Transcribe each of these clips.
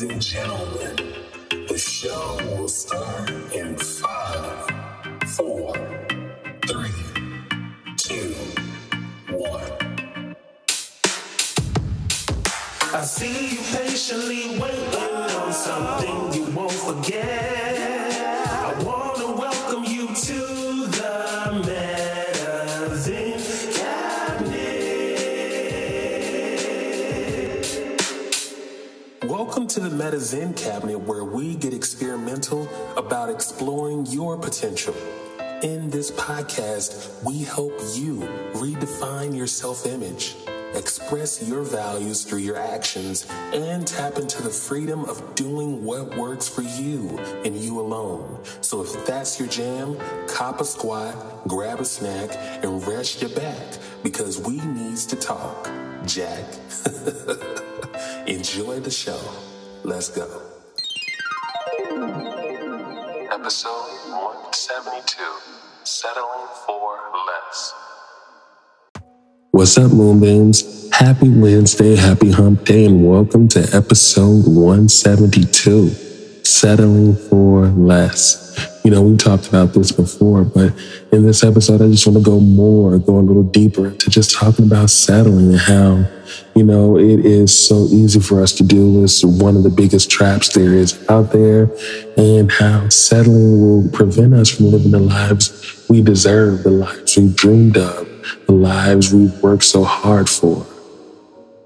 Ladies and gentlemen, the show will start in five, four, three, two, one. I see you patiently waiting on something you won't forget. The Cabinet, where we get experimental about exploring your potential. In this podcast, we help you redefine your self image, express your values through your actions, and tap into the freedom of doing what works for you and you alone. So if that's your jam, cop a squat, grab a snack, and rest your back because we needs to talk. Jack. Enjoy the show. Let's go. Episode 172 Settling for Less. What's up, Moonbeams? Happy Wednesday, happy hump day, and welcome to episode 172 Settling for Less. You know, we talked about this before, but in this episode, I just want to go more, go a little deeper to just talking about settling and how, you know, it is so easy for us to do. It's one of the biggest traps there is out there, and how settling will prevent us from living the lives we deserve, the lives we dreamed of, the lives we've worked so hard for.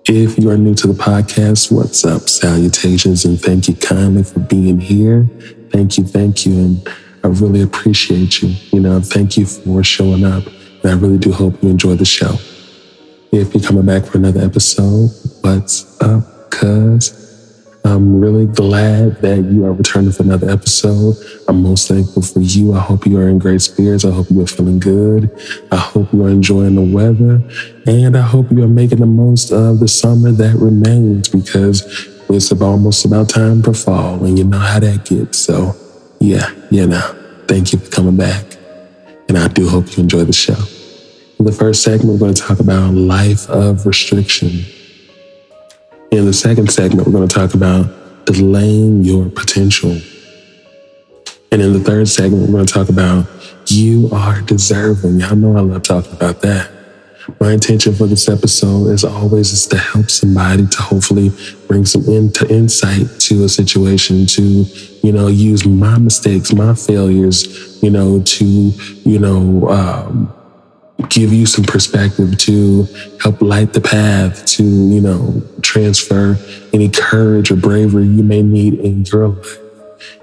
If you are new to the podcast, what's up? Salutations and thank you kindly for being here. Thank you, thank you. And I really appreciate you. You know, thank you for showing up. And I really do hope you enjoy the show. If you're coming back for another episode, what's up, cuz? I'm really glad that you are returning for another episode. I'm most thankful for you. I hope you are in great spirits. I hope you are feeling good. I hope you are enjoying the weather. And I hope you are making the most of the summer that remains because it's almost about time for fall. And you know how that gets. So, yeah, you know, thank you for coming back. And I do hope you enjoy the show. In the first segment, we're going to talk about life of restriction. In the second segment, we're going to talk about delaying your potential. And in the third segment, we're going to talk about you are deserving. Y'all know I love talking about that. My intention for this episode, as always, is to help somebody to hopefully bring some in, to insight to a situation, to, you know, use my mistakes, my failures, you know, to, you know, um, give you some perspective to help light the path to, you know, transfer any courage or bravery you may need in your life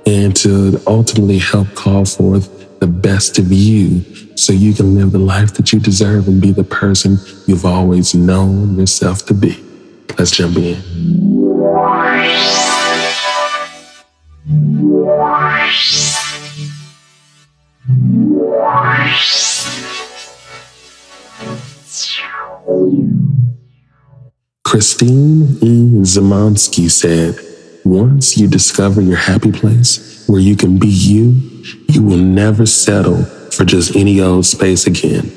and to ultimately help call forth the best of you so you can live the life that you deserve and be the person you've always known yourself to be. Let's jump in. Christine E. Szymanski said, Once you discover your happy place where you can be you, you will never settle for just any old space again.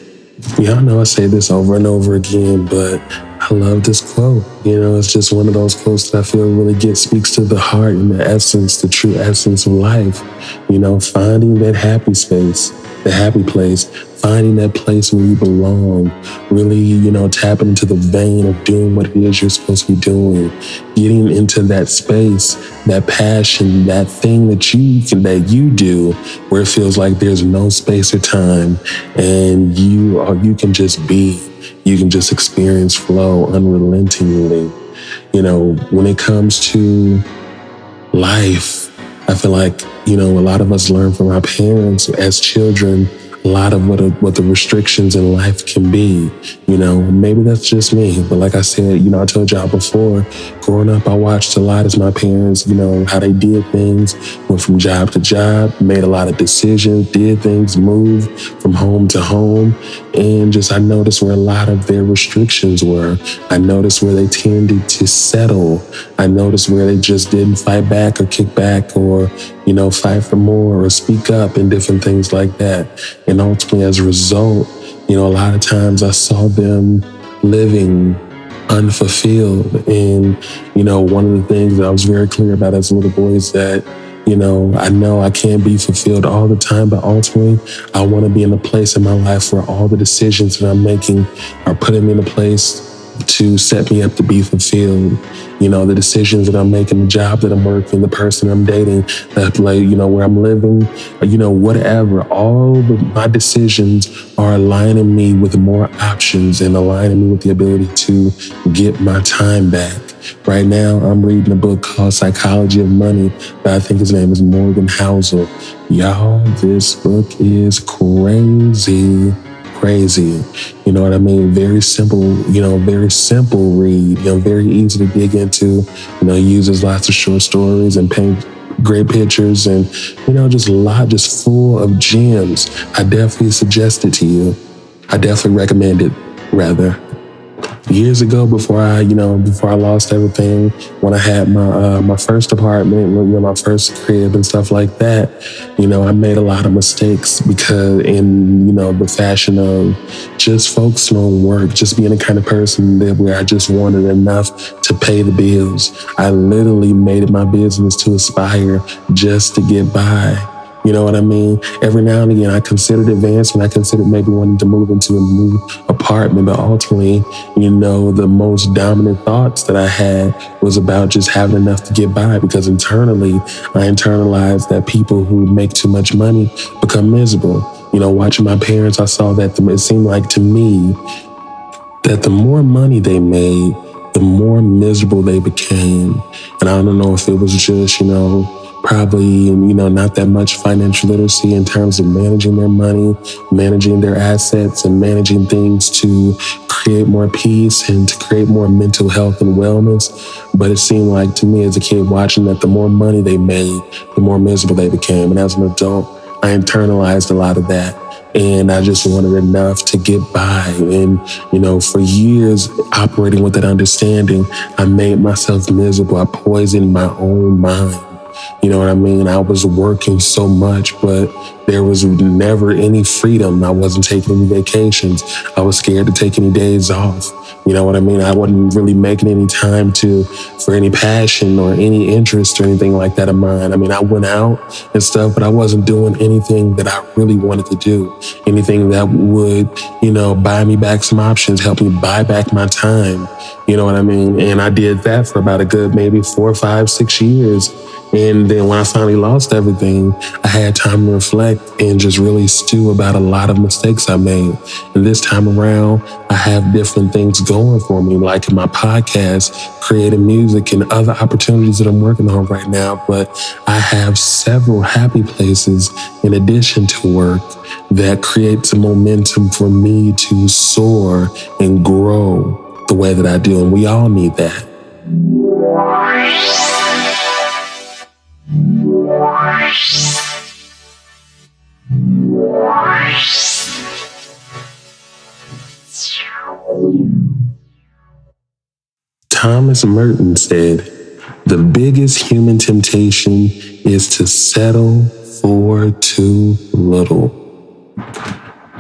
Y'all know I say this over and over again, but I love this quote. You know, it's just one of those quotes that I feel really gets speaks to the heart and the essence, the true essence of life. You know, finding that happy space, the happy place, finding that place where you belong, really, you know, tapping into the vein of doing what it is you're supposed to be doing, getting into that space, that passion, that thing that you can, that you do where it feels like there's no space or time and you are, you can just be, you can just experience flow unrelentingly. You know, when it comes to life, I feel like, you know, a lot of us learn from our parents as children a lot of what a, what the restrictions in life can be. You know, maybe that's just me, but like I said, you know, I told y'all before, growing up, I watched a lot as my parents, you know, how they did things, went from job to job, made a lot of decisions, did things, moved from home to home, and just I noticed where a lot of their restrictions were. I noticed where they tended to settle. I noticed where they just didn't fight back or kick back or you know, fight for more or speak up and different things like that. And ultimately, as a result, you know, a lot of times I saw them living unfulfilled. And, you know, one of the things that I was very clear about as a little boy is that, you know, I know I can't be fulfilled all the time, but ultimately, I want to be in a place in my life where all the decisions that I'm making are putting me in a place to set me up to be fulfilled. You know, the decisions that I'm making, the job that I'm working, the person I'm dating, that like, you know, where I'm living, or, you know, whatever. All the, my decisions are aligning me with more options and aligning me with the ability to get my time back. Right now, I'm reading a book called Psychology of Money, but I think his name is Morgan Housel. Y'all, this book is crazy crazy. You know what I mean? Very simple, you know, very simple read, you know, very easy to dig into. You know, uses lots of short stories and paint great pictures and, you know, just a lot, just full of gems. I definitely suggest it to you. I definitely recommend it, rather years ago before I, you know, before I lost everything, when I had my uh, my first apartment, you know, my first crib and stuff like that, you know, I made a lot of mistakes because in, you know, the fashion of just focusing on work, just being the kind of person that where I just wanted enough to pay the bills. I literally made it my business to aspire just to get by. You know what I mean? Every now and again, I considered advancement. I considered maybe wanting to move into a new apartment, but ultimately, you know, the most dominant thoughts that I had was about just having enough to get by because internally, I internalized that people who make too much money become miserable. You know, watching my parents, I saw that it seemed like to me that the more money they made, the more miserable they became. And I don't know if it was just, you know, probably, you know, not that much financial literacy in terms of managing their money, managing their assets, and managing things to create more peace and to create more mental health and wellness. But it seemed like to me as a kid watching that the more money they made, the more miserable they became. And as an adult, I internalized a lot of that. And I just wanted enough to get by. And, you know, for years operating with that understanding, I made myself miserable. I poisoned my own mind. You know what I mean? I was working so much, but there was never any freedom. I wasn't taking any vacations. I was scared to take any days off. You know what I mean? I wasn't really making any time to for any passion or any interest or anything like that of mine. I mean, I went out and stuff, but I wasn't doing anything that I really wanted to do. Anything that would, you know, buy me back some options, help me buy back my time. You know what I mean? And I did that for about a good maybe four, five, six years. And then when I finally lost everything, I had time to reflect and just really stew about a lot of mistakes I made. And this time around, I have different things going for me, like my podcast, creating music, and other opportunities that I'm working on right now. But I have several happy places in addition to work that creates a momentum for me to soar and grow the way that I do. And we all need that. Thomas Merton said, The biggest human temptation is to settle for too little.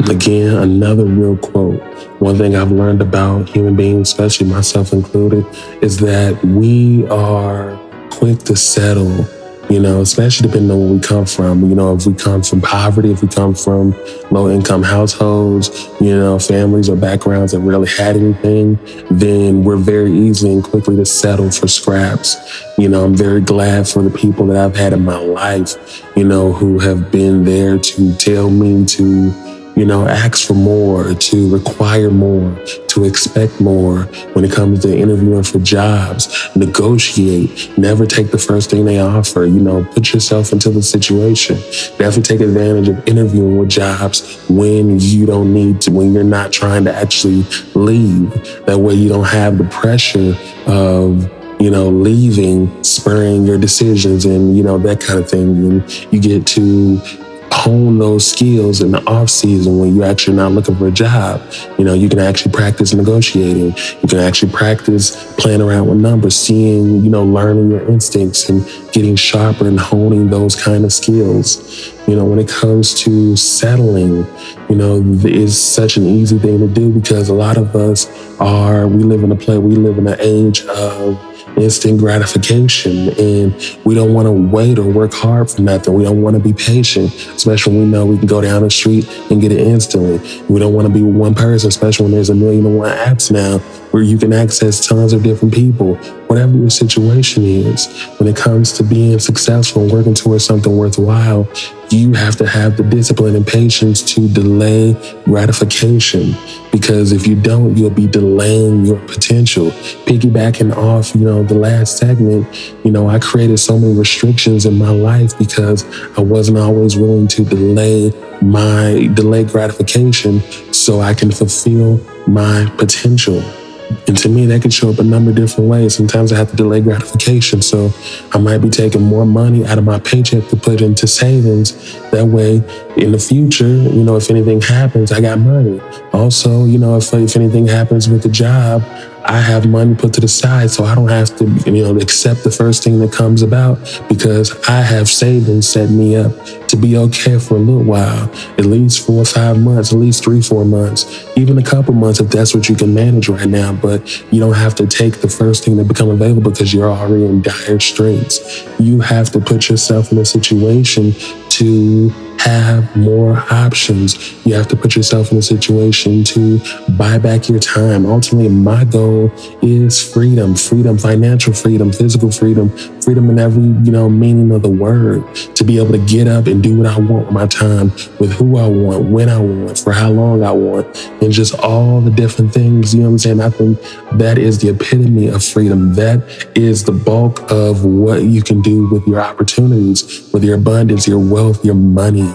Again, another real quote. One thing I've learned about human beings, especially myself included, is that we are quick to settle you know, especially depending on where we come from. You know, if we come from poverty, if we come from low income households, you know, families or backgrounds that really had anything, then we're very easily and quickly to settle for scraps. You know, I'm very glad for the people that I've had in my life, you know, who have been there to tell me to you know, ask for more, to require more, to expect more when it comes to interviewing for jobs, negotiate, never take the first thing they offer, you know, put yourself into the situation. Definitely take advantage of interviewing with jobs when you don't need to, when you're not trying to actually leave. That way you don't have the pressure of, you know, leaving, spurring your decisions and, you know, that kind of thing. And you get to hone those skills in the off season when you're actually not looking for a job. You know, you can actually practice negotiating. You can actually practice playing around with numbers, seeing, you know, learning your instincts and getting sharper and honing those kind of skills. You know, when it comes to settling, you know, it's such an easy thing to do because a lot of us are, we live in a place, we live in an age of instant gratification and we don't want to wait or work hard for nothing. We don't want to be patient, especially when we know we can go down the street and get it instantly. We don't want to be with one person, especially when there's a million and one apps now where you can access tons of different people. Whatever your situation is, when it comes to being successful and working towards something worthwhile, you have to have the discipline and patience to delay gratification. Because if you don't you'll be delaying your potential. Piggybacking off you know the last segment you know i created so many restrictions in my life because i wasn't always willing to delay my delay gratification so i can fulfill my potential and to me, that can show up a number of different ways. Sometimes I have to delay gratification. So I might be taking more money out of my paycheck to put into savings. That way, in the future, you know, if anything happens, I got money. Also, you know, if, if anything happens with the job, I have money put to the side so I don't have to, you know, accept the first thing that comes about because I have savings set me up to be okay for a little while, at least four or five months, at least three, four months, even a couple months if that's what you can manage right now. But you don't have to take the first thing that become available because you're already in dire straits. You have to put yourself in a situation to have more options. You have to put yourself in a situation to buy back your time. Ultimately, my goal is freedom, freedom, financial freedom, physical freedom, freedom in every, you know, meaning of the word, to be able to get up and do what I want with my time, with who I want, when I want, for how long I want, and just all the different things. You know what I'm saying? I think that is the epitome of freedom. That is the bulk of what you can do with your opportunities, with your abundance, your wealth, your money.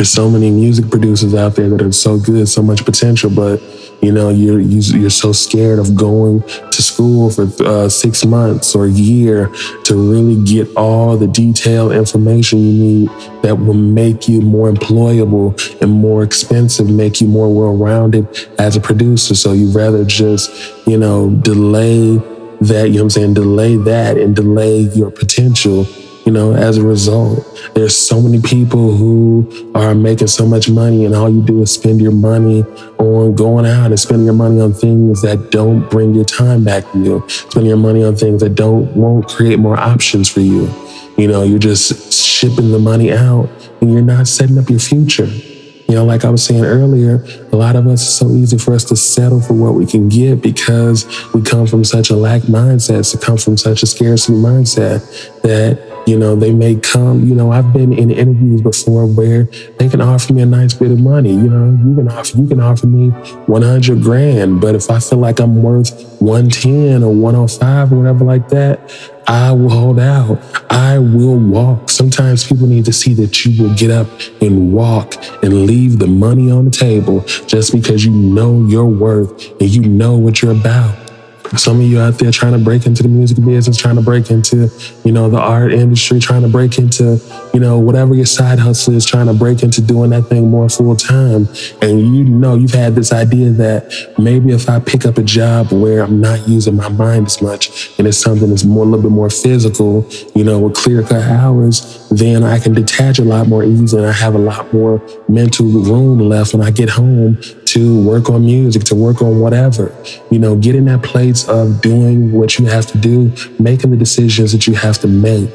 There's so many music producers out there that are so good, so much potential, but you know you're you're so scared of going to school for uh, six months or a year to really get all the detailed information you need that will make you more employable and more expensive, make you more well-rounded as a producer. So you'd rather just you know delay that. You know what I'm saying? Delay that and delay your potential you know, as a result, there's so many people who are making so much money, and all you do is spend your money on going out and spending your money on things that don't bring your time back to you, spending your money on things that don't won't create more options for you. You know, you're just shipping the money out and you're not setting up your future. You know, like I was saying earlier, a lot of us, it's so easy for us to settle for what we can get because we come from such a lack mindset, to come from such a scarcity mindset that you know, they may come, you know, I've been in interviews before where they can offer me a nice bit of money. You know, you can offer you can offer me 100 grand, but if I feel like I'm worth 110 or 105 or whatever like that, I will hold out. I will walk. Sometimes people need to see that you will get up and walk and leave the money on the table just because you know your worth and you know what you're about. Some of you out there trying to break into the music business, trying to break into, you know, the art industry, trying to break into, you know, whatever your side hustle is, trying to break into doing that thing more full time. And you know, you've had this idea that maybe if I pick up a job where I'm not using my mind as much and it's something that's more, a little bit more physical, you know, with clear cut hours, then I can detach a lot more easily and I have a lot more mental room left when I get home to work on music, to work on whatever. You know, get in that place of doing what you have to do, making the decisions that you have to make.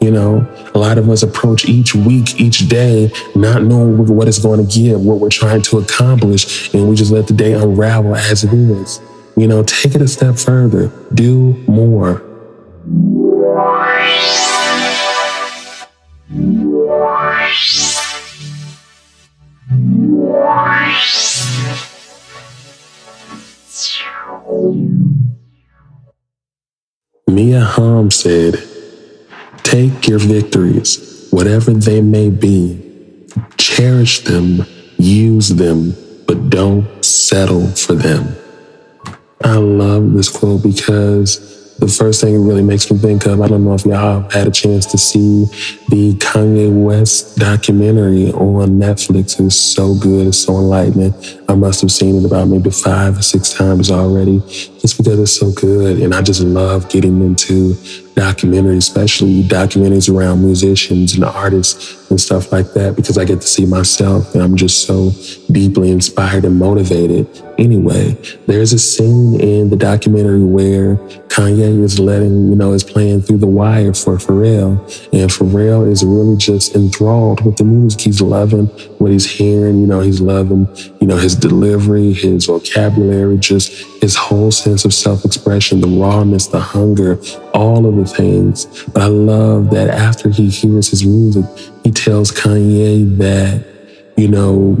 You know, a lot of us approach each week, each day, not knowing what it's going to give, what we're trying to accomplish, and we just let the day unravel as it is. You know, take it a step further, do more. Mia Hamm said, Take your victories, whatever they may be, cherish them, use them, but don't settle for them. I love this quote because the first thing it really makes me think of. I don't know if y'all had a chance to see the Kanye West documentary on Netflix. It's so good. It's so enlightening. I must have seen it about maybe five or six times already, just because it's so good. And I just love getting into documentaries, especially documentaries around musicians and artists and stuff like that, because I get to see myself and I'm just so deeply inspired and motivated. Anyway, there's a scene in the documentary where Kanye is letting, you know, is playing through the wire for Pharrell. And Pharrell is really just enthralled with the music. He's loving what he's hearing. You know, he's loving, you know, his delivery, his vocabulary, just his whole sense of self expression, the rawness, the hunger, all of the things. But I love that after he hears his music, he tells Kanye that, you know,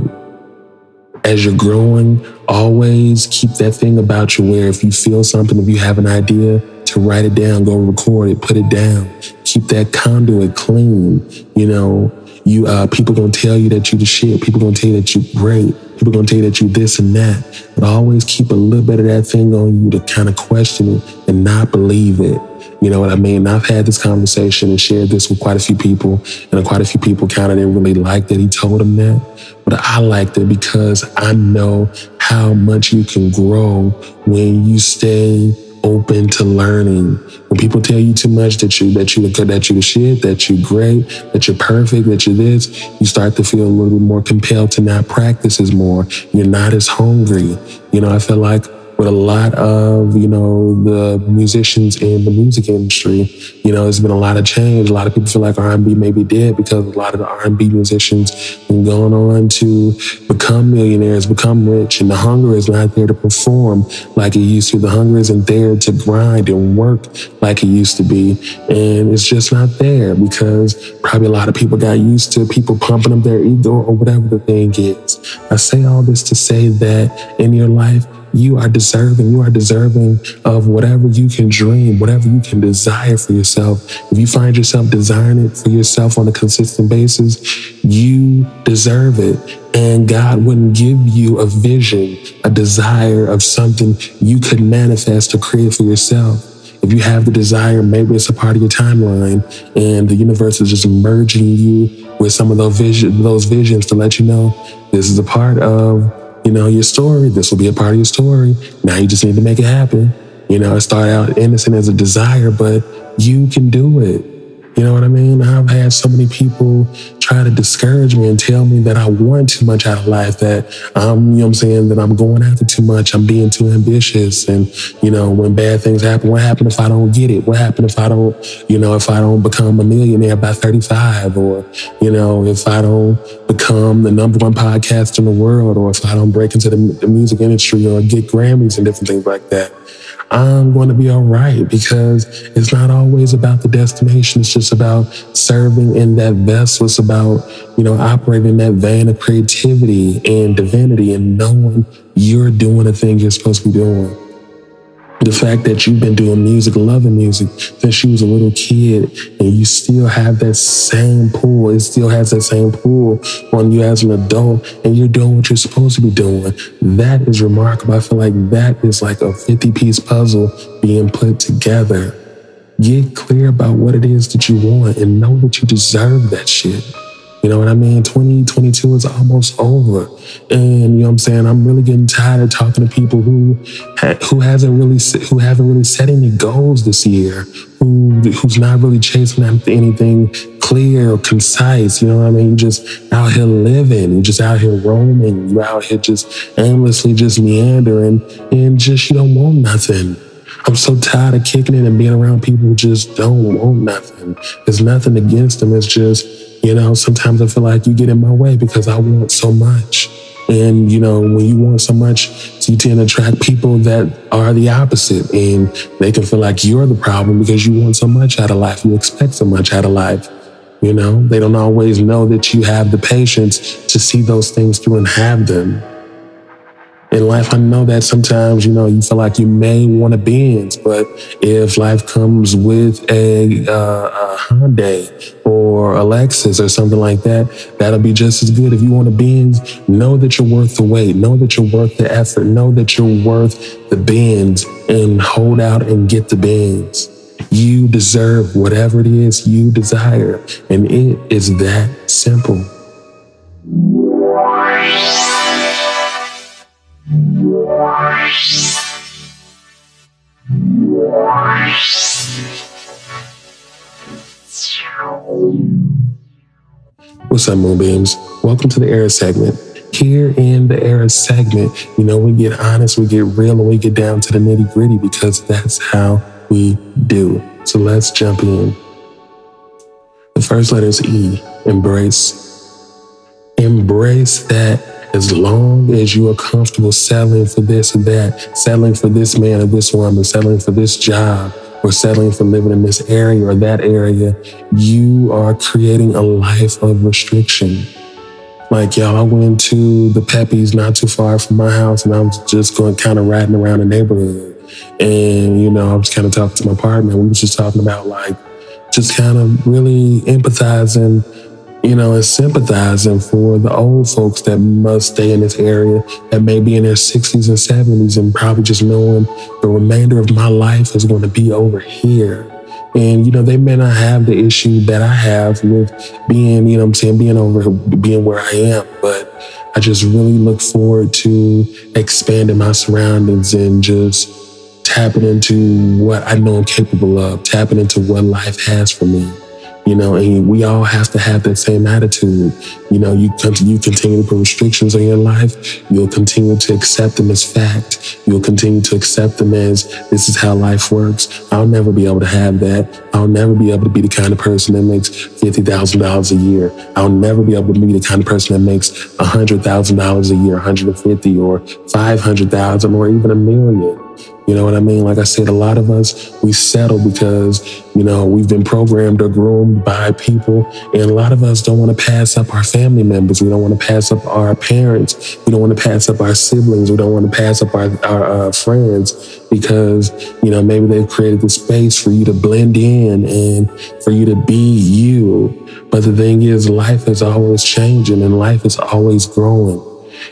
as you're growing, always keep that thing about you where if you feel something, if you have an idea, to write it down, go record it, put it down. Keep that conduit clean. You know, you uh, people gonna tell you that you the shit. People gonna tell you that you great. People gonna tell you that you this and that. But always keep a little bit of that thing on you to kind of question it and not believe it. You know what I mean? I've had this conversation and shared this with quite a few people, and quite a few people kind of didn't really like that he told them that. But I liked it because I know how much you can grow when you stay open to learning. When people tell you too much that you that you that you shit, that you're great, that you're perfect, that you're this, you start to feel a little bit more compelled to not practice as more. You're not as hungry. You know, I feel like with a lot of, you know, the musicians in the music industry, you know, there's been a lot of change. A lot of people feel like R&B may be dead because a lot of the R&B musicians been going on to become millionaires, become rich, and the hunger is not there to perform like it used to. The hunger isn't there to grind and work like it used to be. And it's just not there because probably a lot of people got used to people pumping up their ego or whatever the thing is. I say all this to say that in your life, you are deserving. You are deserving of whatever you can dream, whatever you can desire for yourself. If you find yourself desiring it for yourself on a consistent basis, you deserve it. And God wouldn't give you a vision, a desire of something you could manifest or create for yourself. If you have the desire, maybe it's a part of your timeline, and the universe is just merging you with some of those those visions to let you know this is a part of you know, your story. This will be a part of your story. Now you just need to make it happen. You know, it started out innocent as a desire, but you can do it. You know what I mean? I've had so many people try to discourage me and tell me that I want too much out of life, that I'm, you know what I'm saying, that I'm going after too much, I'm being too ambitious. And, you know, when bad things happen, what happens if I don't get it? What happens if I don't, you know, if I don't become a millionaire by 35? Or, you know, if I don't become the number one podcast in the world, or if I don't break into the, the music industry or get Grammys and different things like that. I'm going to be all right because it's not always about the destination. It's just about serving in that vessel. It's about, you know, operating that vein of creativity and divinity and knowing you're doing the thing you're supposed to be doing the fact that you've been doing music, loving music since you was a little kid, and you still have that same pull, it still has that same pull on you as an adult, and you're doing what you're supposed to be doing. That is remarkable. I feel like that is like a 50 piece puzzle being put together. Get clear about what it is that you want and know that you deserve that shit. You know what I mean? 2022 is almost over. And you know what I'm saying? I'm really getting tired of talking to people who who hasn't really who haven't really set any goals this year, who who's not really chasing after anything clear or concise. You know what I mean? You're just out here living, you're just out here roaming, you're out here just aimlessly just meandering and just you don't want nothing. I'm so tired of kicking it and being around people who just don't want nothing. There's nothing against them. It's just you know, sometimes I feel like you get in my way because I want so much. And, you know, when you want so much, you tend to attract people that are the opposite. And they can feel like you're the problem because you want so much out of life. You expect so much out of life. You know, they don't always know that you have the patience to see those things through and have them. In life, I know that sometimes, you know, you feel like you may want a Benz, but if life comes with a, uh, a Hyundai or a Lexus or something like that, that'll be just as good. If you want a Benz, know that you're worth the wait, know that you're worth the effort, know that you're worth the Benz and hold out and get the Benz. You deserve whatever it is you desire, and it is that simple. What's up, Moonbeams? Welcome to the Era segment. Here in the Era segment, you know, we get honest, we get real, and we get down to the nitty gritty because that's how we do. So let's jump in. The first letter is E, embrace. Embrace that as long as you are comfortable settling for this or that, settling for this man or this woman, settling for this job, or settling for living in this area or that area, you are creating a life of restriction. Like, y'all, I went to the Peppies not too far from my house and I was just going kind of riding around the neighborhood. And, you know, I was kind of talking to my partner. We was just talking about like, just kind of really empathizing you know, and sympathizing for the old folks that must stay in this area that may be in their 60s and 70s and probably just knowing the remainder of my life is going to be over here. And, you know, they may not have the issue that I have with being, you know I'm saying, being over, being where I am. But I just really look forward to expanding my surroundings and just tapping into what I know I'm capable of, tapping into what life has for me. You know, and we all have to have that same attitude. You know, you continue, you continue to put restrictions on your life. You'll continue to accept them as fact. You'll continue to accept them as this is how life works. I'll never be able to have that. I'll never be able to be the kind of person that makes fifty thousand dollars a year. I'll never be able to be the kind of person that makes hundred thousand dollars a year, 150 or five hundred thousand or even a million. You know what I mean? Like I said, a lot of us, we settle because, you know, we've been programmed or groomed by people. And a lot of us don't want to pass up our family members. We don't want to pass up our parents. We don't want to pass up our siblings. We don't want to pass up our, our uh, friends because, you know, maybe they've created the space for you to blend in and for you to be you. But the thing is, life is always changing and life is always growing.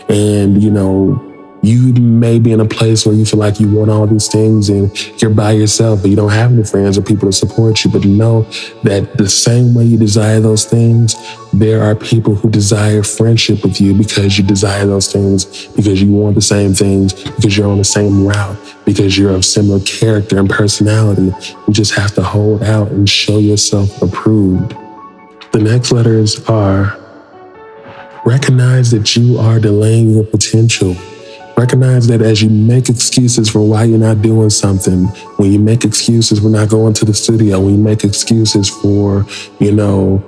And, you know, you may be in a place where you feel like you want all these things and you're by yourself, but you don't have any friends or people to support you. But know that the same way you desire those things, there are people who desire friendship with you because you desire those things, because you want the same things, because you're on the same route, because you're of similar character and personality. You just have to hold out and show yourself approved. The next letters are recognize that you are delaying your potential. Recognize that as you make excuses for why you're not doing something, when you make excuses for not going to the studio, when you make excuses for, you know,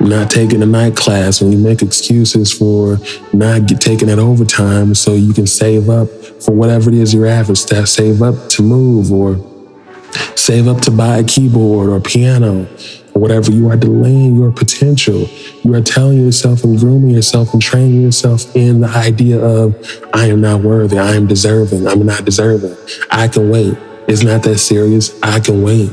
not taking a night class, when you make excuses for not get, taking that overtime so you can save up for whatever it is you're after, save up to move or save up to buy a keyboard or piano or whatever, you are delaying your potential. You are telling yourself and grooming yourself and training yourself in the idea of, I am not worthy, I am deserving, I'm not deserving. I can wait. It's not that serious. I can wait.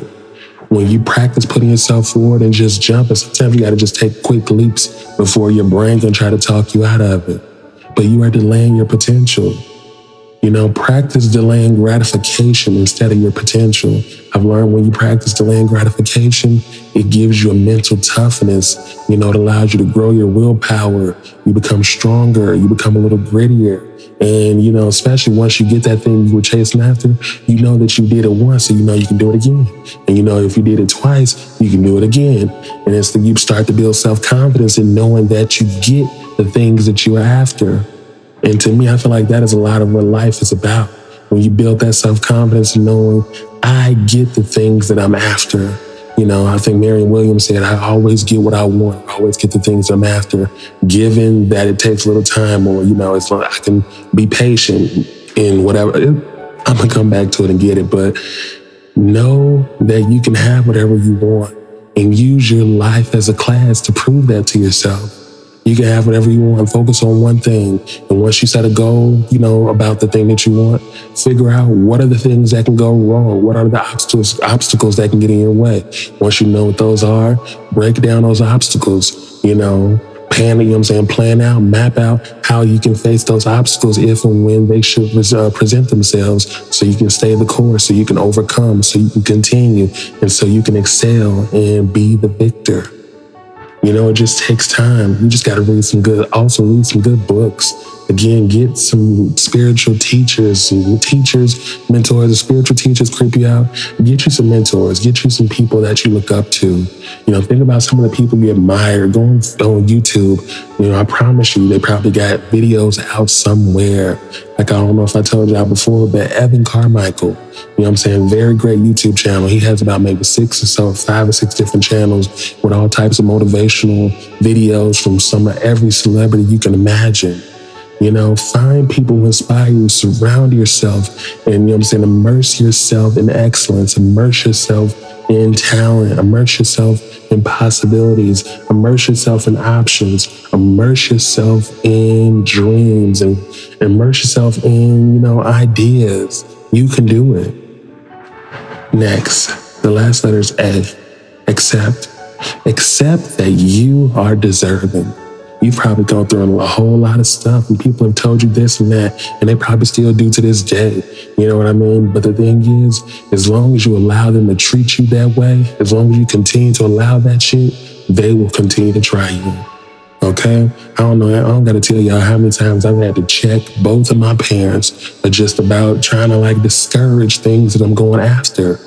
When you practice putting yourself forward and just jumping, sometimes you got to just take quick leaps before your brain can try to talk you out of it. But you are delaying your potential. You know, practice delaying gratification instead of your potential. I've learned when you practice delaying gratification, it gives you a mental toughness. You know, it allows you to grow your willpower. You become stronger. You become a little grittier. And, you know, especially once you get that thing you were chasing after, you know that you did it once, so you know you can do it again. And you know, if you did it twice, you can do it again. And it's the, you start to build self confidence in knowing that you get the things that you are after. And to me, I feel like that is a lot of what life is about. When you build that self confidence, knowing I get the things that I'm after. You know, I think Marianne Williams said, I always get what I want, I always get the things I'm after, given that it takes a little time or, you know, it's like I can be patient in whatever. I'm going to come back to it and get it, but know that you can have whatever you want and use your life as a class to prove that to yourself. You can have whatever you want. Focus on one thing. And once you set a goal, you know, about the thing that you want, figure out what are the things that can go wrong? What are the obstacles, obstacles that can get in your way? Once you know what those are, break down those obstacles, you know, plan, you know what I'm saying, plan out, map out how you can face those obstacles if and when they should uh, present themselves so you can stay the course, so you can overcome, so you can continue, and so you can excel and be the victor. You know, it just takes time. You just got to read some good, also read some good books. Again, get some spiritual teachers, teachers, mentors. The spiritual teachers creep you out. Get you some mentors. Get you some people that you look up to. You know, think about some of the people you admire. Go on, on YouTube. You know, I promise you, they probably got videos out somewhere. Like I don't know if I told y'all before, but Evan Carmichael. You know I'm saying? Very great YouTube channel. He has about maybe six or so, five or six different channels with all types of motivational videos from some of every celebrity you can imagine. You know, find people who inspire you, surround yourself, and you know I'm saying, immerse yourself in excellence, immerse yourself in talent, immerse yourself in possibilities, immerse yourself in options, immerse yourself in dreams, and immerse yourself in, you know, ideas. You can do it. Next, the last letter is A. Accept. Accept that you are deserving. You've probably gone through a whole lot of stuff and people have told you this and that, and they probably still do to this day. You know what I mean? But the thing is, as long as you allow them to treat you that way, as long as you continue to allow that shit, they will continue to try you. Okay? I don't know. I don't got to tell y'all how many times I've had to check both of my parents are just about trying to like discourage things that I'm going after.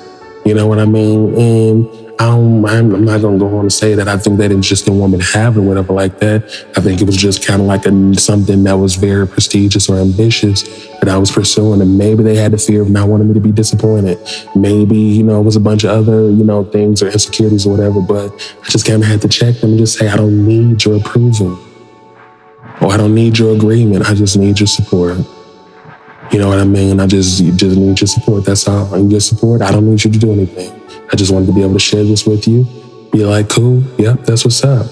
You know what I mean? And Um, I don't, I'm not going to go on say that I think they didn't just me to have or whatever like that. I think it was just kind of like a, something that was very prestigious or ambitious that I was pursuing. And maybe they had the fear of not wanting me to be disappointed. Maybe, you know, it was a bunch of other, you know, things or insecurities or whatever. But I just kind of had to check them and just say, I don't need your approval or I don't need your agreement. I just need your support. You know what I mean? I just, just need your support. That's all. I need your support. I don't need you to do anything. I just wanted to be able to share this with you. Be like, cool, yep, that's what's up.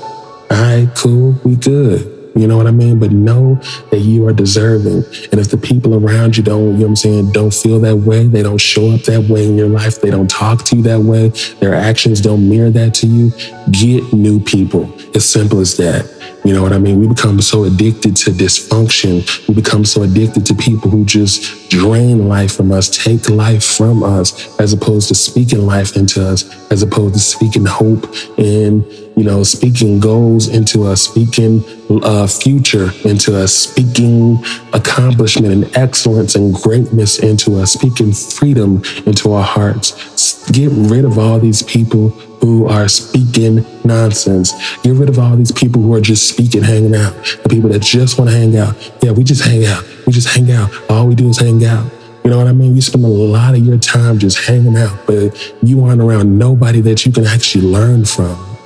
All right, cool, we good. You know what I mean? But know that you are deserving. And if the people around you don't, you know what I'm saying, don't feel that way, they don't show up that way in your life, they don't talk to you that way, their actions don't mirror that to you, get new people. As simple as that. You know what I mean? We become so addicted to dysfunction. We become so addicted to people who just drain life from us, take life from us, as opposed to speaking life into us, as opposed to speaking hope and, you know, speaking goals into us, speaking uh, future into us, speaking accomplishment and excellence and greatness into us, speaking freedom into our hearts. Get rid of all these people who are speaking nonsense. Get rid of all these people who are just speaking, hanging out. The people that just want to hang out. Yeah, we just hang out. We just hang out. All we do is hang out. You know what I mean? You spend a lot of your time just hanging out, but you aren't around nobody that you can actually learn from.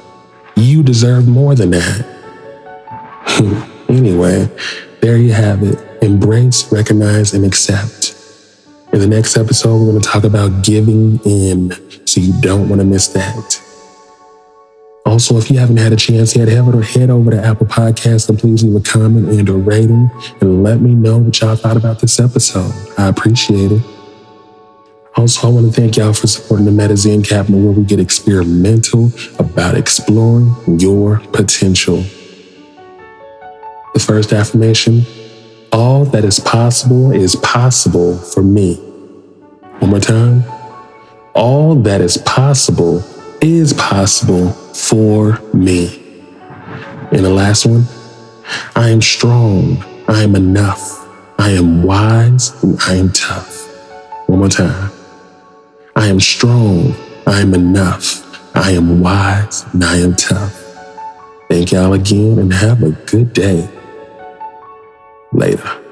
You deserve more than that. anyway, there you have it. Embrace, recognize, and accept. In the next episode, we're going to talk about giving in, so you don't want to miss that. Also, if you haven't had a chance yet, head over, to Apple Podcasts and please leave a comment and a rating and let me know what y'all thought about this episode. I appreciate it. Also, I want to thank y'all for supporting the Medizen Cabinet where we get experimental about exploring your potential. The first affirmation all that is possible is possible for me. One more time. All that is possible is possible for me. And the last one I am strong. I am enough. I am wise and I am tough. One more time. I am strong. I am enough. I am wise and I am tough. Thank y'all again and have a good day. Later.